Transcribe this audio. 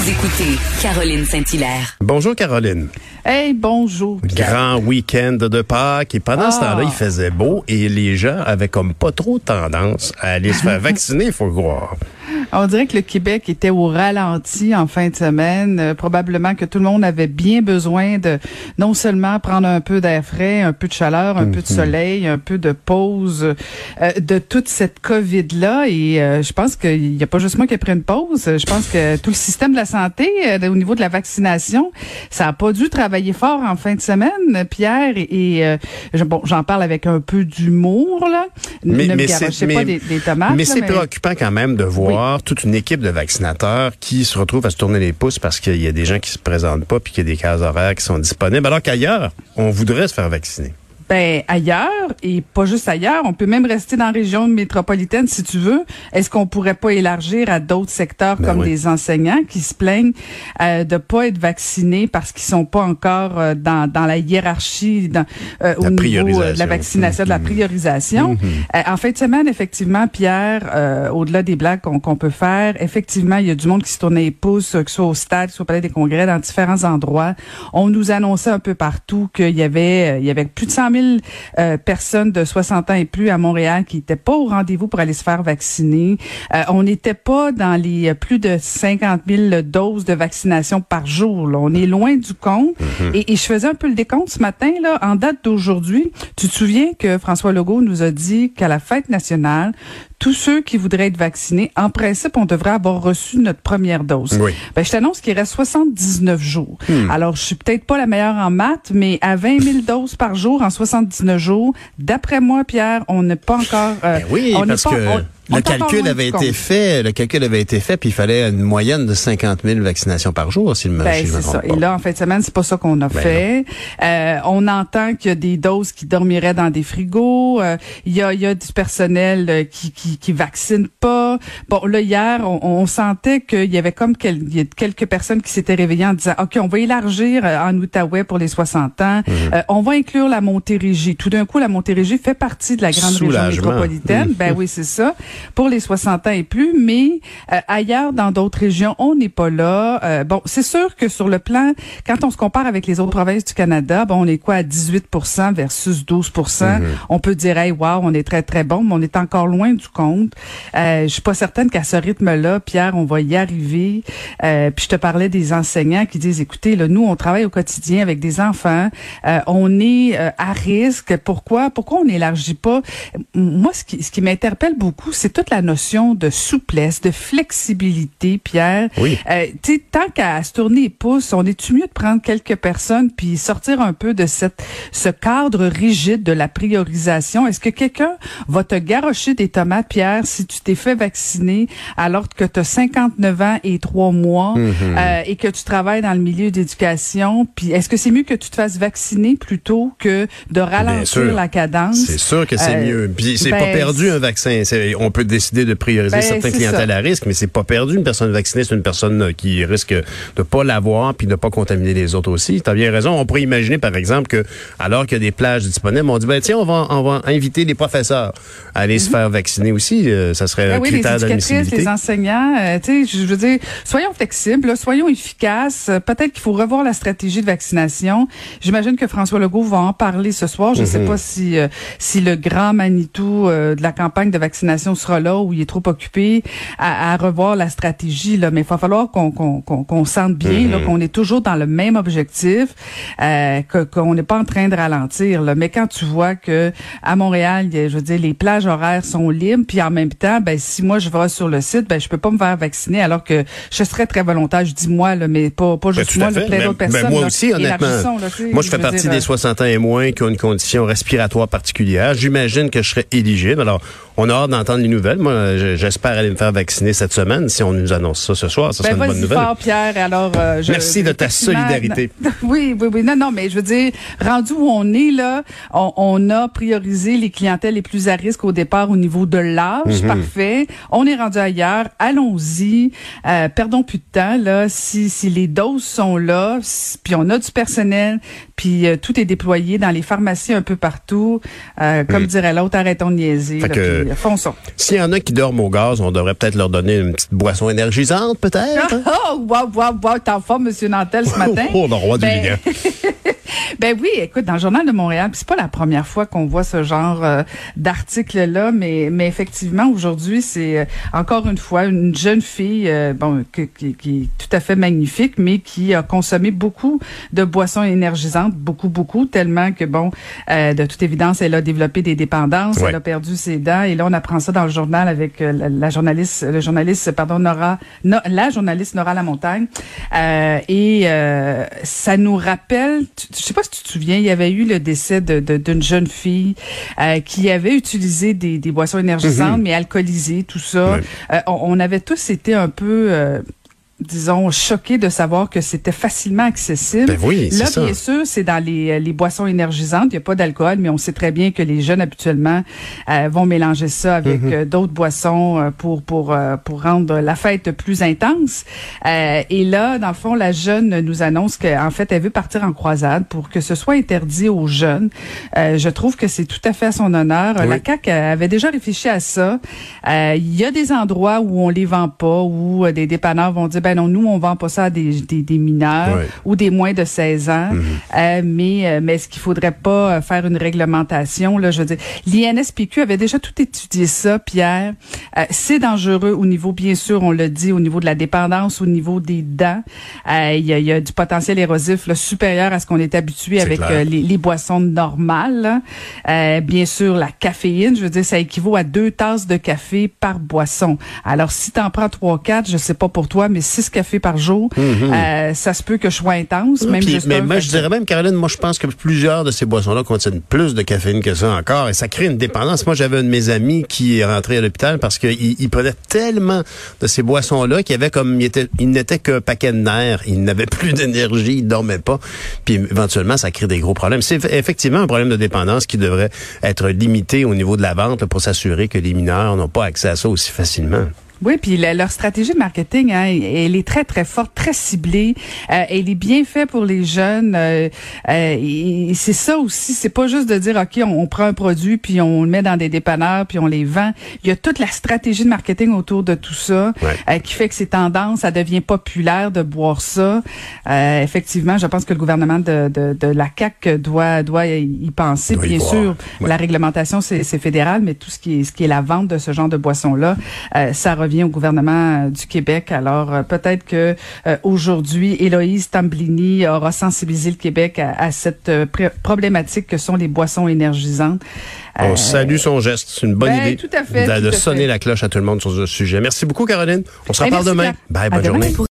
Vous écoutez Caroline Saint-Hilaire. Bonjour Caroline. Hey, bonjour. Grand week-end de Pâques et pendant ce Ah. temps-là, il faisait beau et les gens avaient comme pas trop tendance à aller se faire vacciner, il faut croire. On dirait que le Québec était au ralenti en fin de semaine. Euh, probablement que tout le monde avait bien besoin de non seulement prendre un peu d'air frais, un peu de chaleur, un peu de soleil, un peu de pause euh, de toute cette COVID-là. Et euh, je pense qu'il n'y a pas juste moi qui ai pris une pause. Je pense que tout le système de la santé, euh, au niveau de la vaccination, ça a pas dû travailler fort en fin de semaine, Pierre. Et, euh, je- bon, j'en parle avec un peu d'humour, là. ne me garochez pas des, des tomates. mais c'est préoccupant quand même de voir toute une équipe de vaccinateurs qui se retrouve à se tourner les pouces parce qu'il y a des gens qui se présentent pas puis qu'il y a des cases horaires qui sont disponibles, alors qu'ailleurs, on voudrait se faire vacciner. Ben ailleurs et pas juste ailleurs, on peut même rester dans la région métropolitaine si tu veux. Est-ce qu'on pourrait pas élargir à d'autres secteurs Ben comme oui. des enseignants qui se plaignent euh, de pas être vaccinés parce qu'ils sont pas encore euh, dans, dans la hiérarchie dans, euh, au niveau euh, de la vaccination, de la Mhm. priorisation? Euh, en fin de semaine, effectivement, Pierre, euh, au-delà des blagues qu'on peut faire, effectivement, il y a du monde qui se tournait les pouces, que ce soit au stade, que ce soit au palais des congrès, dans différents endroits. On nous annonçait un peu partout qu'il y avait, il y avait plus de 100 000 euh, personnes de 60 ans et plus à Montréal qui n'étaient pas au rendez-vous pour aller se faire vacciner. Euh, on n'était pas dans les euh, plus de 50 000 doses de vaccination par jour. là. On est loin du compte. et, et je faisais un peu le décompte ce matin, là, en date d'aujourd'hui. Tu te souviens que François Legault nous a dit qu'à la fête nationale, tous ceux qui voudraient être vaccinés, en principe, on devrait avoir reçu notre première dose. Oui. Ben, je t'annonce qu'il reste 79 jours. Hmm. Alors, je suis peut-être pas la meilleure en maths, mais à 20 000 doses par jour en 79 jours, d'après moi, Pierre, on n'est pas encore... euh, Ben oui, on parce pas- que on le calcul avait été compte. fait, le calcul avait été fait, puis il fallait une moyenne de 50 000 vaccinations par jour, si le Ben, je me c'est ça. Et là, en fin de semaine, c'est pas ça qu'on a Ben fait. Euh, on entend qu'il y a des doses qui dormiraient dans des frigos. Euh, Il y, a, il y a du personnel euh, qui, qui, qui vaccine pas. Bon, là, hier, on, on sentait qu'il y avait comme quel- il y a quelques personnes qui s'étaient réveillées en disant, OK, on va élargir euh, en Outaouais pour les 60 ans. Mhm. Euh, on va inclure la Montérégie. Tout d'un coup, la Montérégie fait partie de la grande région métropolitaine. Ben oui, c'est ça. Pour les 60 ans et plus, mais euh, ailleurs, dans d'autres régions, on n'est pas là. Euh, bon, c'est sûr que sur le plan, quand on se compare avec les autres provinces du Canada, bon, on est quoi à 18% versus 12% On peut dire, hey, wow, on est très, très bon, mais on est encore loin du compte. Euh, je suis pas certaine qu'à ce rythme-là, Pierre, on va y arriver. Euh, puis je te parlais des enseignants qui disent, écoutez, là, nous, on travaille au quotidien avec des enfants. Euh, on est euh, à risque. Pourquoi? Pourquoi on n'élargit pas? Moi, ce qui, ce qui m'interpelle beaucoup, c'est toute la notion de souplesse, de flexibilité, Pierre. Oui. Euh, tu sais, tant qu'à se tourner les pouces, on est-tu mieux de prendre quelques personnes puis sortir un peu de cette ce cadre rigide de la priorisation? Est-ce que quelqu'un va te garrocher des tomates, Pierre, si tu t'es fait vacciner alors que tu as 59 ans et 3 mois euh, et que tu travailles dans le milieu d'éducation? Puis est-ce que c'est mieux que tu te fasses vacciner plutôt que de ralentir la cadence? C'est sûr que c'est Euh, mieux. Puis c'est ben, pas perdu un vaccin. C'est- On peut décider de prioriser Ben, certaines clientèles ça. à risque, mais c'est pas perdu. Une personne vaccinée, c'est une personne euh, qui risque de pas l'avoir puis de pas contaminer les autres aussi. T'as bien raison. On pourrait imaginer, par exemple, que alors qu'il y a des plages disponibles, on dit ben tiens, on va on va inviter les professeurs à aller se faire vacciner aussi. Euh, ça serait Ben un oui, les critère d'admissibilité. les enseignants, euh, tu sais, je veux dire, soyons flexibles, là, soyons efficaces. Peut-être qu'il faut revoir la stratégie de vaccination. J'imagine que François Legault va en parler ce soir. Je ne sais pas si euh, si le grand Manitou de la campagne de vaccination sera là ou il est trop occupé à, à revoir la stratégie. Là, mais il va falloir qu'on sente bien, Mhm. là, qu'on est toujours dans le même objectif, euh, qu'on n'est pas en train de ralentir. Là. Mais quand tu vois que à Montréal, a- je veux dire, les plages horaires sont libres, puis en même temps, ben si moi je vais sur le site, ben je peux pas me faire vacciner alors que je serais très volontaire. Je dis moi, là, mais pas pas Ben, juste moi, là, fait. plein Ben- d'autres ben, personnes. moi là. aussi, honnêtement. Là, tu sais, Moi, je fais partie dire, des euh, 60 ans et moins qui ont une condition respiratoire particulière. J'imagine que je serais éligible. Alors, on a hâte d'entendre les nouvelles. Moi, je- j'espère aller me faire vacciner cette semaine. Si on nous annonce ça ce soir, ça Ben, serait une bonne nouvelle. fort, Pierre. Alors, euh, je- Merci de ta solidarité. Oui, oui, oui. Non, non, mais je veux dire, rendu où on est là, on, on a priorisé les clientèles les plus à risque au départ au niveau de Mhm. l'âge. Parfait. On est rendu ailleurs. Allons-y. Euh, perdons plus de temps là. Si, si les doses sont là, si- puis on a du personnel, puis euh, tout est déployé dans les pharmacies un peu partout. Euh, comme dirait l'autre, arrêtons de niaiser. Fait là, que- puis, euh, fonçons. S'il y en a qui dorment au gaz, on devrait peut-être leur donner une petite boisson énergisante, peut-être. hein? Oh, wow, wow, wow, t'es en forme, Monsieur Nantel, ce matin? Oh, le roi du Ben, vinaigre. Ben oui, écoute, dans le journal de Montréal, c'est pas la première fois qu'on voit ce genre euh, d'article-là, mais, mais effectivement, aujourd'hui, c'est euh, encore une fois une jeune fille, euh, bon, que- qui, qui est tout à fait magnifique, mais qui a consommé beaucoup de boissons énergisantes, beaucoup, beaucoup, tellement que, bon, euh, de toute évidence, elle a développé des dépendances, Ouais. elle a perdu ses dents, et là, on apprend ça dans le journal avec euh, la, la journaliste, le journaliste, pardon, Nora, no- la journaliste Nora Lamontagne, euh, et euh, ça nous rappelle, je sais pas si tu te souviens, il y avait eu le décès de- de- d'une jeune fille euh, qui avait utilisé des, des boissons énergisantes, mais alcoolisées, tout ça. Euh, on, on avait tous été un peu... euh, disons, choqués de savoir que c'était facilement accessible. Ben oui, Là, ça. bien sûr, c'est dans les, les boissons énergisantes. Il n'y a pas d'alcool, mais on sait très bien que les jeunes, habituellement, euh, vont mélanger ça avec Mm-hmm. euh, d'autres boissons euh, pour, pour, euh, pour rendre la fête plus intense. Euh, et là, dans le fond, la jeune nous annonce qu'en fait, elle veut partir en croisade pour que ce soit interdit aux jeunes. Euh, je trouve que c'est tout à fait à son honneur. Oui. La CAQ avait déjà réfléchi à ça. Euh, Il y a des endroits où on les vend pas, où euh, des dépanneurs vont dire, ben non, nous, on vend pas ça à des, des, des mineurs Ouais. ou des moins de 16 ans. Euh, mais euh, mais est-ce qu'il faudrait pas euh, faire une réglementation là? Je veux dire, l'INSPQ avait déjà tout étudié ça, Pierre. Euh, c'est dangereux au niveau, bien sûr, on l'a dit, au niveau de la dépendance, au niveau des dents. Euh, Il y, a, il y a du potentiel érosif là, supérieur à ce qu'on est habitué avec les, les boissons normales. bien sûr, la caféine, je veux dire, ça équivaut à deux tasses de café par boisson. Alors, si tu en prends trois, quatre, je sais pas pour toi, mais six cafés par jour, euh, ça se peut que je sois intense, même juste mais moi, je dirais même, Caroline, moi, je pense que plusieurs de ces boissons-là contiennent plus de caféine que ça encore, et ça crée une dépendance. Moi, j'avais un de mes amis qui est rentré à l'hôpital parce qu'il il prenait tellement de ces boissons-là qu'il avait comme, il, était, il n'était qu'un paquet de nerfs. Il n'avait plus d'énergie, il dormait pas. Puis éventuellement, ça crée des gros problèmes. C'est effectivement un problème de dépendance qui devrait être limité au niveau de la vente là, pour s'assurer que les mineurs n'ont pas accès à ça aussi facilement. Oui, puis la- leur stratégie de marketing, hein, elle est très très forte, très ciblée. Euh, elle est bien faite pour les jeunes. euh, euh, c'est ça aussi. C'est pas juste de dire ok, on, on prend un produit puis on le met dans des dépanneurs puis on les vend. Il y a toute la stratégie de marketing autour de tout ça Ouais. euh, qui fait que c'est tendance, ça devient populaire de boire ça. Euh, effectivement, je pense que le gouvernement de, de, de la CAC doit doit y penser. Doit y bien voir. sûr, Ouais. la réglementation c'est fédéral, mais tout ce qui est ce qui est la vente de ce genre de boissons là, ça revient au gouvernement euh, du Québec. Alors euh, peut-être que euh, aujourd'hui, Héloïse Tamblini aura sensibilisé le Québec à, à cette problématique que sont les boissons énergisantes. On salue son geste. C'est une bonne ben, idée tout à fait, de, tout de à sonner fait. la cloche à tout le monde sur ce sujet. Merci beaucoup, Caroline. On se Ben, reparle merci, demain. Bye, À bonne demain. journée.